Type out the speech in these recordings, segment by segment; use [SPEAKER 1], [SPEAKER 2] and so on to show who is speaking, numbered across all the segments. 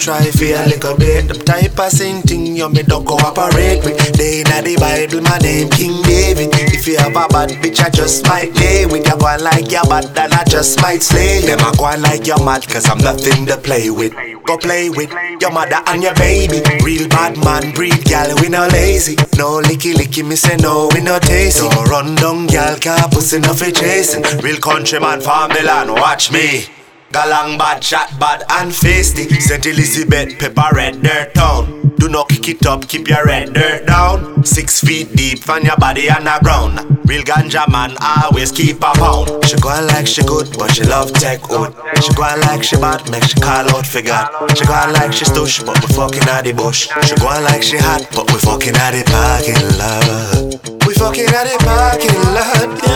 [SPEAKER 1] try feel a little bit? The type of same thing you me don't cooperate with. They inna the Bible, my name King David. If you have a bad bitch, I just might lay with you. Go on like you bad, then I just might slay. Them I go on like you're mad, cause I'm nothing to play with. Go play with your mother and your baby. Real bad man, breed gal, we no lazy. No licky licky, me say no, we no tasty. Don't run down gal, car pussy no fi chasing. Real countryman from the land, watch me. Galang bad, chat bad and feisty. St. Elizabeth, pepper red dirt town. Do not kick it up, keep your red dirt down. Six feet deep, find your body on the ground. Real ganja man always keep a pound. She go like she good, but she love tech wood. She go like she bad, make she call out for God. She go like she stush, but we fucking at the bush. She go like she hot, but we fucking at the parking lot. We fucking at the parking lot.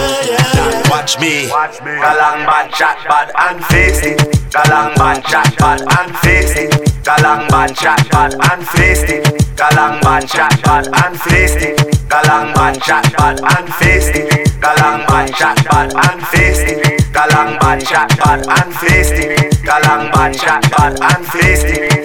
[SPEAKER 1] Watch me, galang bad, chat bad and feisty. Galang bad, chat bad and feisty. Galang bad, chat bad and feisty. Galang bad, chat bad and feisty. Galang bad, chat bad and feisty. Galang bad, chat bad and feisty. Galang bad, chat bad and feisty. Galang bad, chat bad and feisty.